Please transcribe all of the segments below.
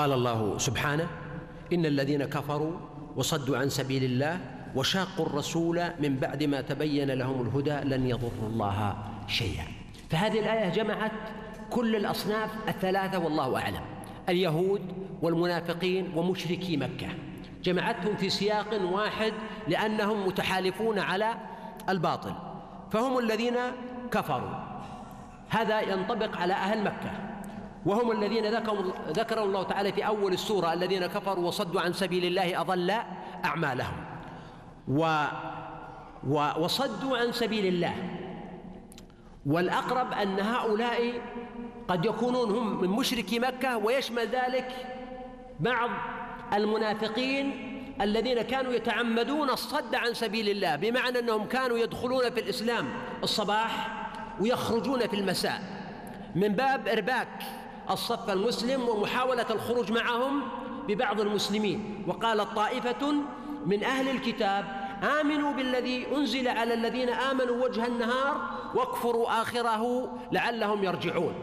قال الله سبحانه إن الذين كفروا وصدوا عن سبيل الله وشاقوا الرسول من بعد ما تبين لهم الهدى لن يضروا الله شيئا. فهذه الآية جمعت كل الأصناف الثلاثة والله أعلم اليهود والمنافقين ومشركي مكة. جمعتهم في سياق واحد لأنهم متحالفون على الباطل فهم الذين كفروا. هذا ينطبق على أهل مكة. وهم الذين ذكروا الله تعالى في أول السورة الذين كفروا وصدوا عن سبيل الله أضل أعمالهم. و وصدوا عن سبيل الله. والأقرب أن هؤلاء قد يكونون هم من مشركي مكة ويشمل ذلك بعض المنافقين الذين كانوا يتعمدون الصد عن سبيل الله بمعنى أنهم كانوا يدخلون في الإسلام الصباح ويخرجون في المساء من باب إرباك. الصف المسلم ومحاولة الخروج معهم ببعض المسلمين. وقالت طائفة من أهل الكتاب آمنوا بالذي أنزل على الذين آمنوا وجه النهار واكفروا آخره لعلهم يرجعون.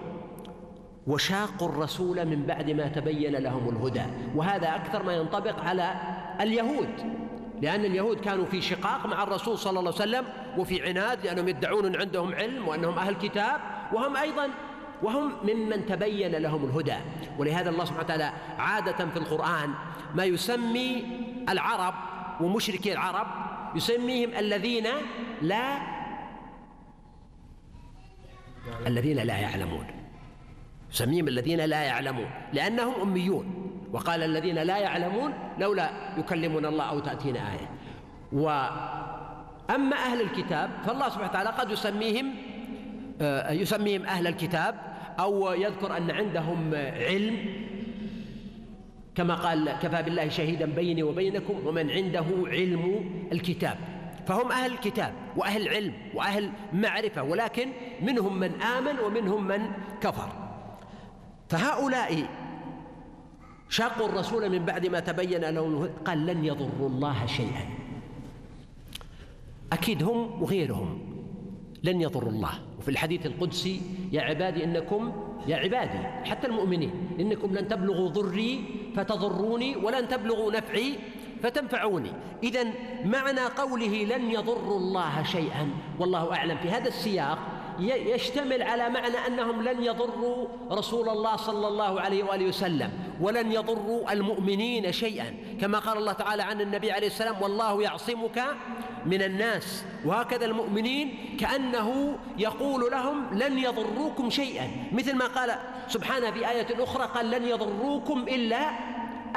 وشاقوا الرسول من بعد ما تبين لهم الهدى. وهذا أكثر ما ينطبق على اليهود لأن اليهود كانوا في شقاق مع الرسول صلى الله عليه وسلم وفي عناد لأنهم يدعون أن عندهم علم وأنهم أهل كتاب. وهم أيضا وهم ممن تبين لهم الهدى. ولهذا الله سبحانه وتعالى عادة في القرآن ما يسمي العرب ومشركي العرب يسميهم الذين لا الذين لا يعلمون. يسميهم الذين لا يعلمون. لأنهم أميون. وقال الذين لا يعلمون لولا يكلمنا الله أو تأتينا آية. وأما أهل الكتاب فالله سبحانه وتعالى قد يسميهم آه، يسميهم أهل الكتاب أو يذكر أن عندهم علم كما قال كفى بالله شهيدا بيني وبينكم ومن عنده علم الكتاب. فهم أهل الكتاب وأهل علم وأهل معرفة ولكن منهم من آمن ومنهم من كفر. فهؤلاء شاقوا الرسول من بعد ما تبين لهم قال لن يضروا الله شيئا. أكيد هم وغيرهم. لن يضروا الله. وفي الحديث القدسي يا عبادي إنكم يا عبادي حتى المؤمنين إنكم لن تبلغوا ضري فتضروني ولن تبلغوا نفعي فتنفعوني. إذا معنى قوله لن يضروا الله شيئا والله أعلم في هذا السياق يشتمل على معنى أنهم لن يضروا رسول الله صلى الله عليه وآله وسلم ولن يضروا المؤمنين شيئا. كما قال الله تعالى عن النبي عليه السلام والله يعصمك من الناس. وهكذا المؤمنين كأنه يقول لهم لن يضروكم شيئا. مثل ما قال سبحانه في آية أخرى قال لن يضروكم إلا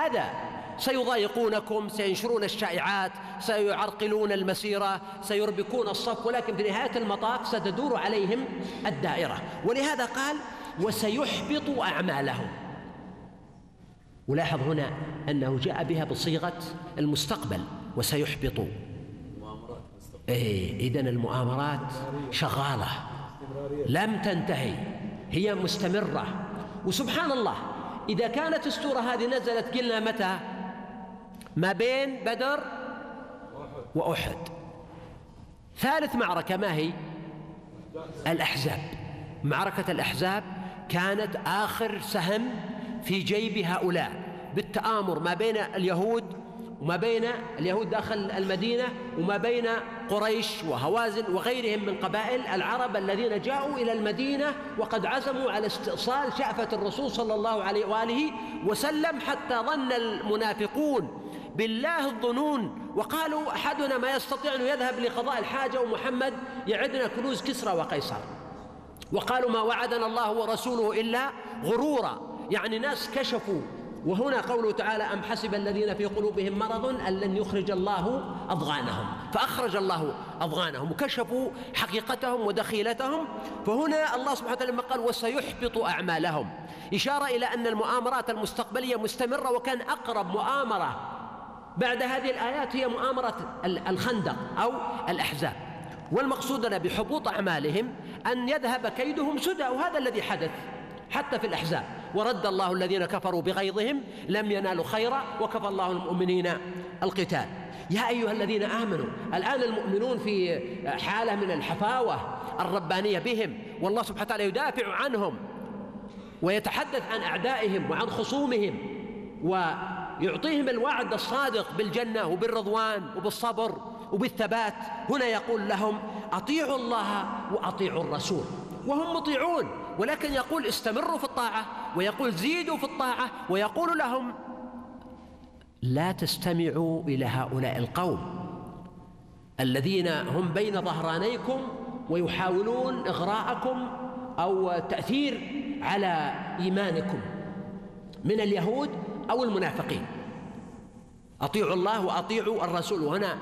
أذى. سيضايقونكم سينشرون الشائعات سيعرقلون المسيرة سيربكون الصف ولكن في نهاية المطاف ستدور عليهم الدائرة. ولهذا قال وسيحبط أعمالهم. ولاحظ هنا أنه جاء بها بصيغة المستقبل وسيحبط. إيه إذن المؤامرات شغالة لم تنتهي هي مستمرة. وسبحان الله إذا كانت السورة هذه نزلت قلنا متى؟ ما بين بدر وأحد. ثالث معركة ما هي؟ الأحزاب. معركة الأحزاب كانت آخر سهم في جيب هؤلاء. بالتآمر ما بين اليهود وما بين اليهود داخل المدينة وما بين قريش وهوازن وغيرهم من قبائل العرب الذين جاءوا إلى المدينة وقد عزموا على استئصال شأفة الرسول صلى الله عليه وآله وسلم حتى ظن المنافقون بالله الظنون. وقالوا أحدنا ما يستطيع أن يذهب لقضاء الحاجة ومحمد يعدنا كنوز كسرى وقيصر. وقالوا ما وعدنا الله ورسوله إلا غرورا. يعني ناس كشفوا. وهنا قوله تعالى أم حسب الذين في قلوبهم مرض أن لن يخرج الله أضغانهم. فأخرج الله أضغانهم وكشفوا حقيقتهم ودخيلتهم. فهنا الله سبحانه وتعالى لما قال وسيحبط أعمالهم. إشارة إلى أن المؤامرات المستقبلية مستمرة وكان أقرب مؤامرة بعد هذه الآيات هي مؤامرة الخندق أو الأحزاب. والمقصود لنا بحبوط أعمالهم أن يذهب كيدهم سدى وهذا الذي حدث حتى في الأحزاب. ورد الله الذين كفروا بغيظهم لم ينالوا خيرا وكفى الله المؤمنين القتال. يا أيها الذين آمنوا الآن المؤمنون في حالة من الحفاوة الربانية بهم والله سبحانه وتعالى يدافع عنهم ويتحدث عن أعدائهم وعن خصومهم ويعطيهم الوعد الصادق بالجنة وبالرضوان وبالصبر وبالثبات. هنا يقول لهم أطيعوا الله وأطيعوا الرسول وهم مطيعون ولكن يقول استمروا في الطاعة ويقول زيدوا في الطاعة ويقول لهم لا تستمعوا إلى هؤلاء القوم الذين هم بين ظهرانيكم ويحاولون إغراءكم أو تأثير على إيمانكم. من اليهود أو المنافقين. أطيعوا الله وأطيعوا الرسول. وهنا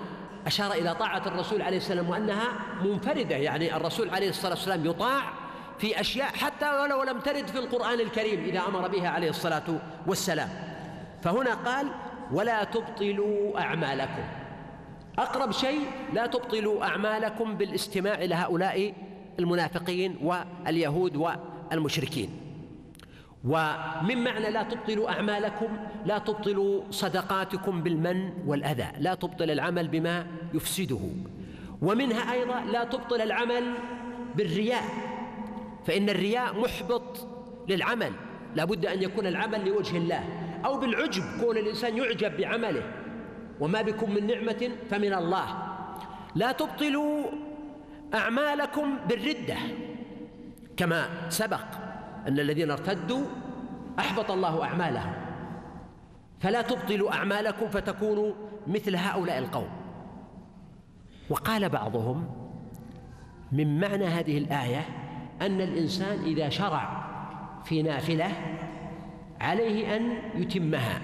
أشار إلى طاعة الرسول عليه السلام وأنها منفردة. يعني الرسول عليه الصلاة والسلام يطاع في أشياء حتى ولو لم ترد في القرآن الكريم إذا أمر بها عليه الصلاة والسلام. فهنا قال ولا تبطلوا أعمالكم. أقرب شيء لا تبطلوا أعمالكم بالاستماع إلى هؤلاء المنافقين واليهود والمشركين. ومن معنى لا تبطلوا أعمالكم لا تبطلوا صدقاتكم بالمن والأذى لا تبطل العمل بما يفسده. ومنها أيضا لا تبطل العمل بالرياء فإن الرياء محبط للعمل لا بد أن يكون العمل لوجه الله أو بالعجب كون الإنسان يعجب بعمله. وما بكم من نعمة فمن الله. لا تبطلوا أعمالكم بالردة كما سبق. أن الذين ارتدوا أحبط الله أعمالهم. فلا تبطلوا أعمالكم فتكونوا مثل هؤلاء القوم. وقال بعضهم من معنى هذه الآية أن الإنسان إذا شرع في نافلة عليه أن يتمها.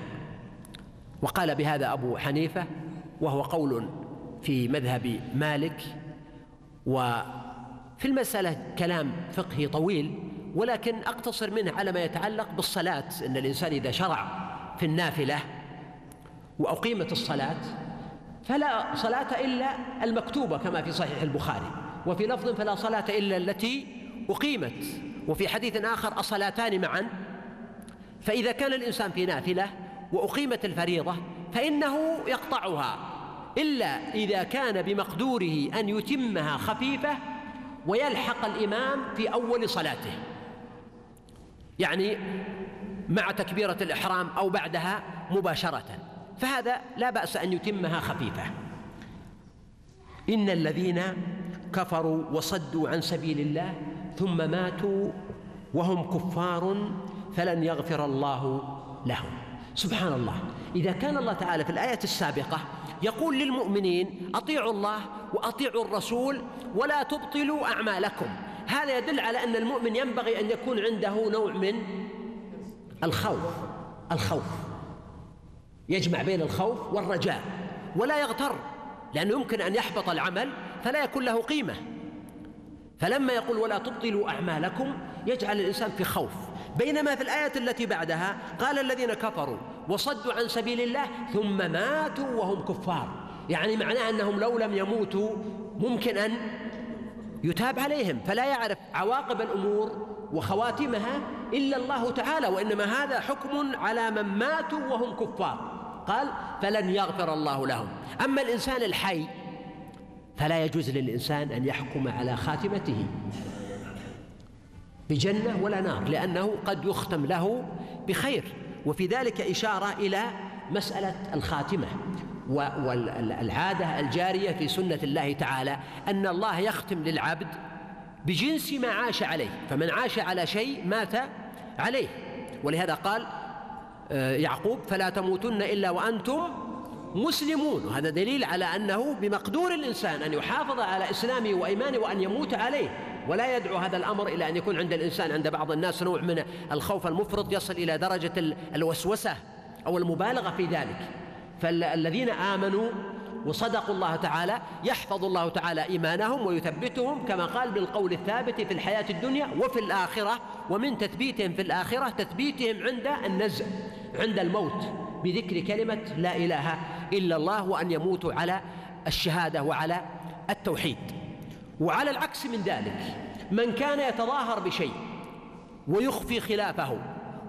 وقال بهذا أبو حنيفة وهو قول في مذهب مالك. وفي المسألة كلام فقهي طويل ولكن أقتصر منه على ما يتعلق بالصلاة أن الإنسان إذا شرع في النافلة وأقيمت الصلاة فلا صلاة إلا المكتوبة كما في صحيح البخاري وفي لفظ فلا صلاة إلا التي أقيمت وفي حديث آخر الصلاتان معا. فإذا كان الإنسان في نافلة وأقيمت الفريضة فإنه يقطعها إلا إذا كان بمقدوره أن يتمها خفيفة ويلحق الإمام في أول صلاته. يعني مع تكبيرة الإحرام أو بعدها مباشرة. فهذا لا بأس أن يتمها خفيفة. إن الذين كفروا وصدوا عن سبيل الله ثم ماتوا وهم كفار فلن يغفر الله لهم. سبحان الله. إذا كان الله تعالى في الآية السابقة يقول للمؤمنين أطيعوا الله وأطيعوا الرسول ولا تبطلوا أعمالكم. هذا يدل على أن المؤمن ينبغي أن يكون عنده نوع من الخوف الخوف. يجمع بين الخوف والرجاء ولا يغتر لأنه يمكن أن يحبط العمل فلا يكون له قيمة. فلما يقول ولا تبطلوا أعمالكم يجعل الإنسان في خوف. بينما في الآية التي بعدها قال الذين كفروا وصدوا عن سبيل الله ثم ماتوا وهم كفار. يعني معناه أنهم لو لم يموتوا ممكن أن يتاب عليهم فلا يعرف عواقب الأمور وخواتمها إلا الله تعالى وإنما هذا حكم على من ماتوا وهم كفار. قال فلن يغفر الله لهم. أما الإنسان الحي فلا يجوز للإنسان أن يحكم على خاتمته بجنة ولا نار لأنه قد يختم له بخير. وفي ذلك إشارة إلى مسألة الخاتمة. والعادة الجارية في سنة الله تعالى أن الله يختم للعبد بجنس ما عاش عليه فمن عاش على شيء مات عليه. ولهذا قال آه، يعقوب فلا تموتن إلا وأنتم مسلمون. وهذا دليل على أنه بمقدور الإنسان أن يحافظ على إسلامه وإيمانه وأن يموت عليه. ولا يدعو هذا الأمر إلى أن يكون عند الإنسان عند بعض الناس نوع من الخوف المفرط يصل إلى درجة الوسوسة أو المبالغة في ذلك. فالذين آمنوا وصدقوا الله تعالى يحفظ الله تعالى إيمانهم ويثبتهم كما قال بالقول الثابت في الحياة الدنيا وفي الآخرة ومن تثبيتهم في الآخرة تثبيتهم عند النزع عند الموت بذكر كلمة لا إله إلا الله وأن يموتوا على الشهادة وعلى التوحيد. وعلى العكس من ذلك من كان يتظاهر بشيء ويخفي خلافه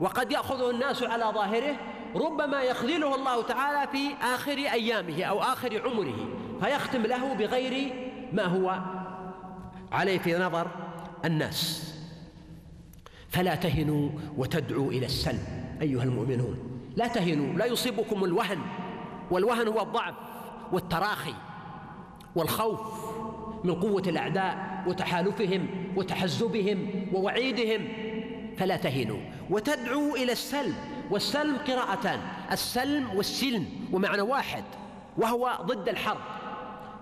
وقد يأخذه الناس على ظاهره ربما يخذله الله تعالى في آخر أيامه أو آخر عمره فيختم له بغير ما هو عليه في نظر الناس. فلا تهنوا وتدعوا إلى السلم أيها المؤمنون. لا تهنوا لا يصيبكم الوهن والوهن هو الضعف والتراخي والخوف من قوة الأعداء وتحالفهم وتحزبهم ووعيدهم. فلا تهنوا وتدعوا إلى السلم. والسلم قراءتان السلم والسلم ومعنى واحد وهو ضد الحرب.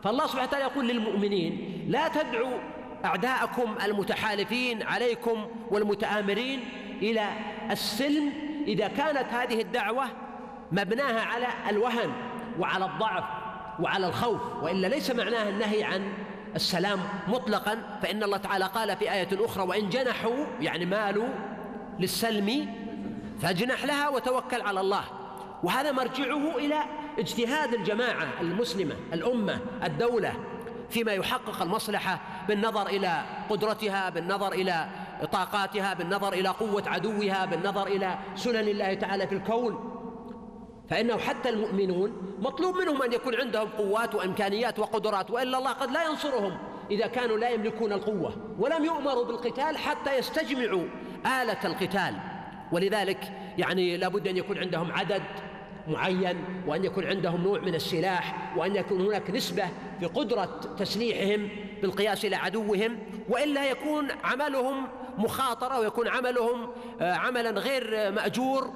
فالله سبحانه وتعالى يقول للمؤمنين لا تدعوا أعداءكم المتحالفين عليكم والمتآمرين إلى السلم إذا كانت هذه الدعوة مبناها على الوهن وعلى الضعف وعلى الخوف وإلا ليس معناها النهي عن السلام مطلقا فإن الله تعالى قال في آية أخرى وإن جنحوا يعني مالوا للسلم فاجنح لها وتوكل على الله. وهذا مرجعه إلى اجتهاد الجماعة المسلمة الأمة الدولة فيما يحقق المصلحة بالنظر إلى قدرتها بالنظر إلى طاقاتها بالنظر إلى قوة عدوها بالنظر إلى سنن الله تعالى في الكون. فإنه حتى المؤمنون مطلوب منهم أن يكون عندهم قوات وإمكانيات وقدرات وإلا الله قد لا ينصرهم إذا كانوا لا يملكون القوة. ولم يؤمروا بالقتال حتى يستجمعوا آلة القتال. ولذلك يعني لابد أن يكون عندهم عدد معين وأن يكون عندهم نوع من السلاح وأن يكون هناك نسبة في قدرة تسليحهم بالقياس إلى عدوهم وإلا يكون عملهم مخاطرة ويكون عملهم آه، عملا غير مأجور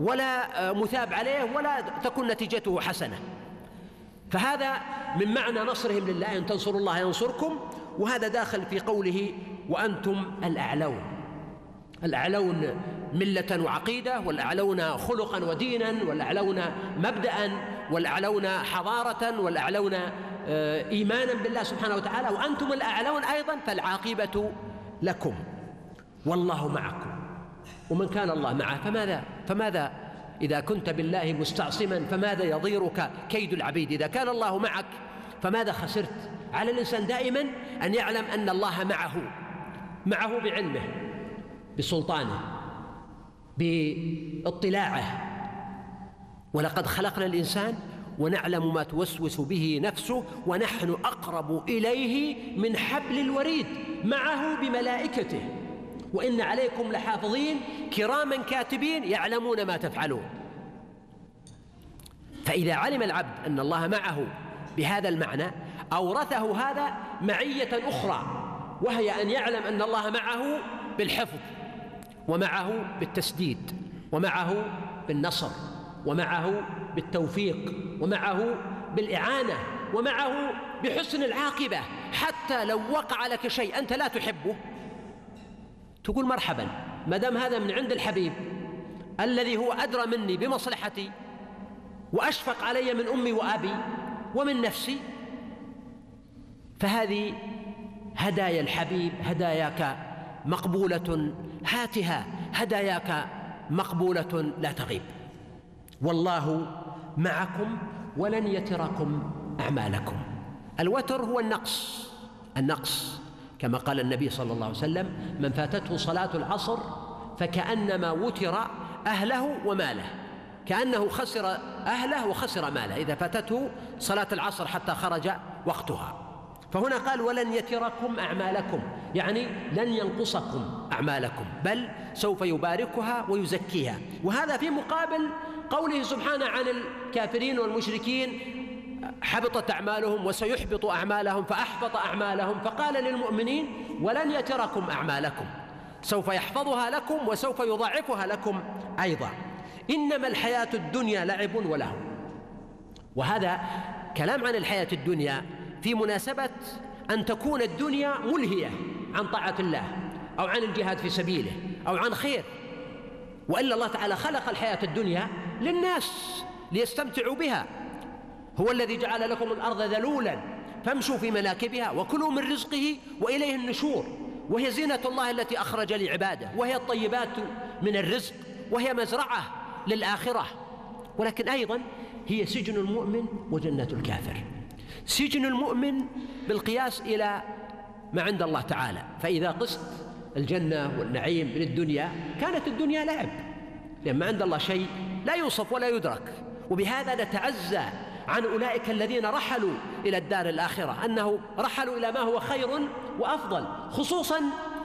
ولا آه، مثاب عليه ولا تكون نتيجته حسنة. فهذا من معنى نصرهم لله أن تنصروا الله ينصركم وهذا داخل في قوله وأنتم الأعلون الأعلون ملة وعقيدة والأعلون خلقا ودينا والأعلون مبدأ والأعلون حضارة والأعلون آه، إيمانا بالله سبحانه وتعالى. وأنتم الأعلون أيضا فالعاقبة لكم. والله معكم. ومن كان الله معه فماذا؟ فماذا؟ إذا كنت بالله مستعصما فماذا يضيرك كيد العبيد؟ إذا كان الله معك فماذا خسرت؟ على الإنسان دائما أن يعلم أن الله معه. معه بعلمه بسلطانه. باطلاعه. ولقد خلقنا الإنسان ونعلم ما توسوس به نفسه ونحن أقرب إليه من حبل الوريد معه بملائكته. وإن عليكم لحافظين كراما كاتبين يعلمون ما تفعلون. فإذا علم العبد أن الله معه بهذا المعنى أورثه هذا معية أخرى وهي أن يعلم أن الله معه بالحفظ. ومعه بالتسديد ومعه بالنصر ومعه بالتوفيق ومعه بالإعانة ومعه بحسن العاقبة. حتى لو وقع لك شيء أنت لا تحبه تقول مرحبا ما دام هذا من عند الحبيب الذي هو أدرى مني بمصلحتي وأشفق علي من أمي وأبي ومن نفسي فهذه هدايا الحبيب هداياك مقبولة. هاتها هداياك مقبولة لا تغيب. والله معكم ولن يتركم أعمالكم. الوتر هو النقص. النقص كما قال النبي صلى الله عليه وسلم من فاتته صلاة العصر فكأنما وتر أهله وماله. كأنه خسر أهله وخسر ماله إذا فاتته صلاة العصر حتى خرج وقتها. فهنا قال ولن يتركم أعمالكم. يعني لن ينقصكم أعمالكم بل سوف يباركها ويزكيها. وهذا في مقابل قوله سبحانه عن الكافرين والمشركين حبطت أعمالهم وسيحبط أعمالهم فأحبط أعمالهم فقال للمؤمنين ولن يتركم أعمالكم سوف يحفظها لكم وسوف يضاعفها لكم أيضا. إنما الحياة الدنيا لعب ولهو. وهذا كلام عن الحياة الدنيا في مناسبة أن تكون الدنيا ملهية. عن طاعة الله أو عن الجهاد في سبيله أو عن خير. وإلا الله تعالى خلق الحياة الدنيا للناس ليستمتعوا بها. هو الذي جعل لكم الأرض ذلولا فامشوا في مناكبها وكلوا من رزقه وإليه النشور. وهي زينة الله التي أخرج لعباده وهي الطيبات من الرزق وهي مزرعة للآخرة. ولكن أيضا هي سجن المؤمن وجنة الكافر. سجن المؤمن بالقياس إلى ما عند الله تعالى. فإذا قست الجنة والنعيم من الدنيا كانت الدنيا لعب. لأن ما عند الله شيء لا يوصف ولا يدرك. وبهذا نتعزى عن أولئك الذين رحلوا إلى الدار الآخرة. أنه رحلوا إلى ما هو خير وأفضل خصوصا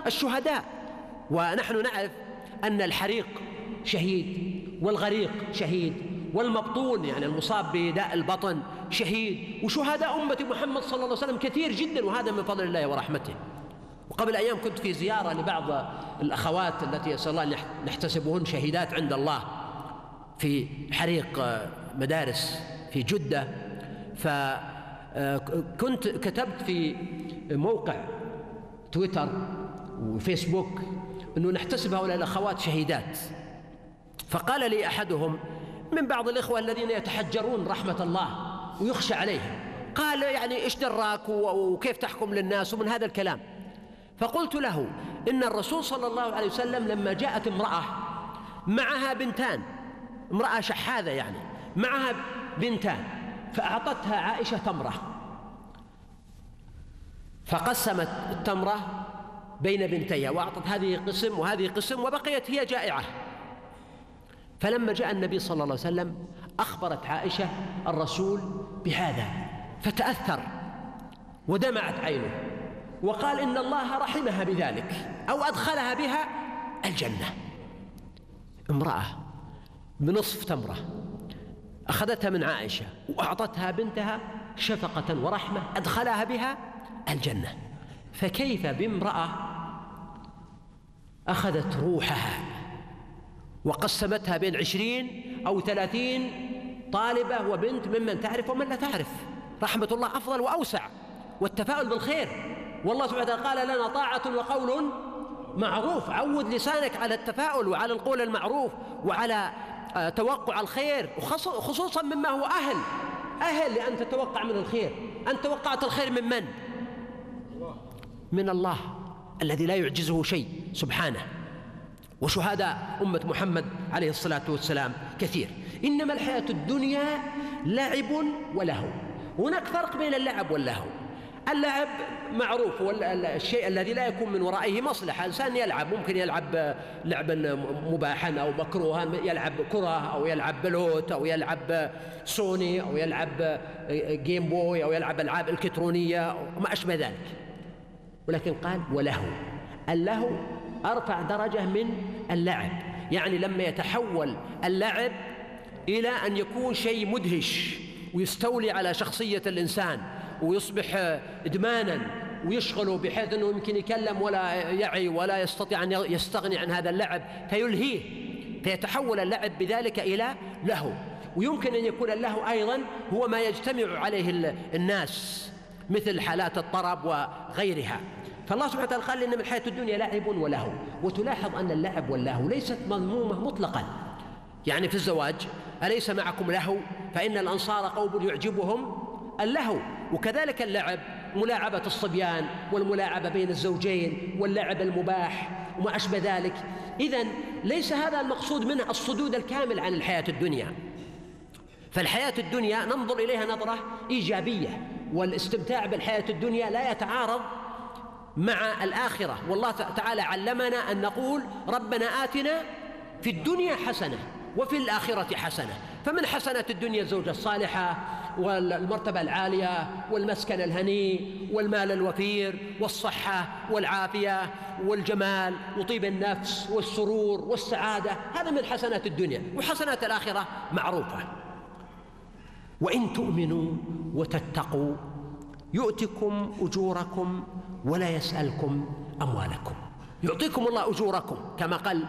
الشهداء. ونحن نعرف أن الحريق شهيد والغريق شهيد. والمبطون يعني المصاب بداء البطن شهيد. وشهداء أمة محمد صلى الله عليه وسلم كثير جدا وهذا من فضل الله ورحمته. وقبل أيام كنت في زيارة لبعض الأخوات التي أسأل الله نحتسبهن شهيدات عند الله في حريق مدارس في جدة. فكنت كتبت في موقع تويتر وفيسبوك أنه نحتسب هؤلاء الأخوات شهيدات. فقال لي أحدهم من بعض الإخوة الذين يتحجرون رحمة الله ويخشى عليهم. قال يعني إيش دراك وكيف تحكم للناس ومن هذا الكلام. فقلت له إن الرسول صلى الله عليه وسلم لما جاءت امرأة معها بنتان امرأة شحاذة يعني معها بنتان فأعطتها عائشة تمرة. فقسمت التمرة بين بنتيها وأعطت هذه قسم وهذه قسم وبقيت هي جائعة. فلما جاء النبي صلى الله عليه وسلم أخبرت عائشة الرسول بهذا فتأثر ودمعت عينه وقال إن الله رحمها بذلك أو أدخلها بها الجنة. امرأة بنصف تمرة أخذتها من عائشة وأعطتها بنتها شفقة ورحمة أدخلها بها الجنة. فكيف بامرأة أخذت روحها؟ وقسمتها بين عشرين أو ثلاثين طالبة وبنت ممن تعرف ومن لا تعرف. رحمة الله أفضل وأوسع. والتفاؤل بالخير. والله سبحانه وتعالى قال لنا طاعة وقول معروف. عود لسانك على التفاؤل وعلى القول المعروف وعلى آه، توقع الخير. خصوصا مما هو أهل. أهل لأن تتوقع من الخير. أنت توقعت الخير من من؟ من الله الذي لا يعجزه شيء. سبحانه. وشهداء أمة محمد عليه الصلاة والسلام كثير. إنما الحياة الدنيا لعب ولهو. هناك فرق بين اللعب واللهو. اللعب معروف هو الشيء الذي لا يكون من ورائه مصلحة. إنسان يلعب ممكن يلعب لعبا مباحا أو مكروها يلعب كرة أو يلعب بلوت أو يلعب سوني أو يلعب جيم بوي أو يلعب ألعاب إلكترونية وما أشبه ذلك. ولكن قال ولهو. اللهو أرفع درجة من اللعب. يعني لما يتحول اللعب إلى أن يكون شيء مدهش ويستولي على شخصية الإنسان ويصبح إدمانا ويشغله بحيث أنه يمكن يكلم ولا يعي ولا يستطيع أن يستغني عن هذا اللعب فيلهيه فيتحول اللعب بذلك إلى لهو ويمكن أن يكون اللهو أيضا هو ما يجتمع عليه الناس مثل حالات الطرب وغيرها. فالله سبحانه وتعالى قال إن من الحياة الدنيا لعب ولهو وتلاحظ أن اللعب واللهو ليست مذمومة مطلقا. يعني في الزواج أليس معكم لهو؟ فإن الأنصار قوم يعجبهم اللهو. وكذلك اللعب ملاعبة الصبيان والملاعبة بين الزوجين واللعب المباح وما أشبه ذلك. إذا ليس هذا المقصود منه الصدود الكامل عن الحياة الدنيا. فالحياة الدنيا ننظر إليها نظرة إيجابية. والاستمتاع بالحياة الدنيا لا يتعارض مع الآخرة. والله تعالى علمنا أن نقول ربنا آتنا في الدنيا حسنة وفي الآخرة حسنة. فمن حسنات الدنيا الزوجة الصالحة والمرتبة العالية والمسكن الهني والمال الوفير والصحة والعافية والجمال وطيب النفس والسرور والسعادة. هذا من حسنات الدنيا. وحسنات الآخرة معروفة. وإن تؤمنوا وتتقوا يؤتكم أجوركم ولا يسألكم أموالكم. يعطيكم الله أجوركم كما قال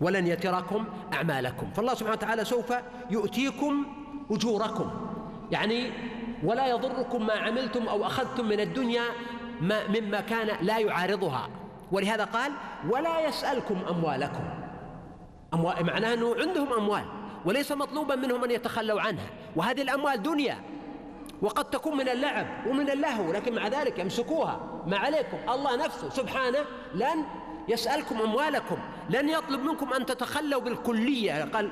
ولن يتركم أعمالكم. فالله سبحانه وتعالى سوف يؤتيكم أجوركم. يعني ولا يضركم ما عملتم أو أخذتم من الدنيا ما مما كان لا يعارضها. ولهذا قال ولا يسألكم أموالكم. أموال معناه أنه عندهم أموال وليس مطلوبا منهم أن يتخلوا عنها. وهذه الأموال دنيا. وقد تكون من اللعب ومن اللهو لكن مع ذلك امسكوها. ما عليكم. الله نفسه سبحانه لن يسألكم أموالكم لن يطلب منكم أن تتخلوا بالكلية. قال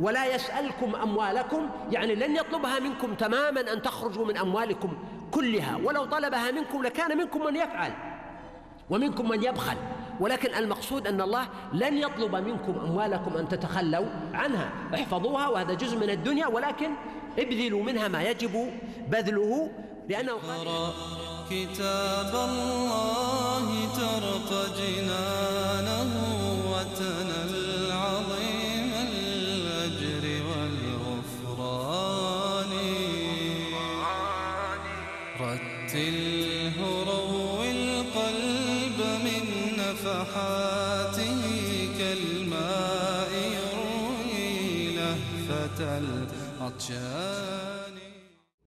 ولا يسألكم أموالكم. يعني لن يطلبها منكم تماما أن تخرجوا من أموالكم كلها. ولو طلبها منكم لكان منكم من يفعل ومنكم من يبخل. ولكن المقصود أن الله لن يطلب منكم أموالكم أن تتخلوا عنها. احفظوها وهذا جزء من الدنيا ولكن ابذلوا منها ما يجب بذله لأنه قال كتاب الله ترق جنانه. كالماء يروي لهفة العطشان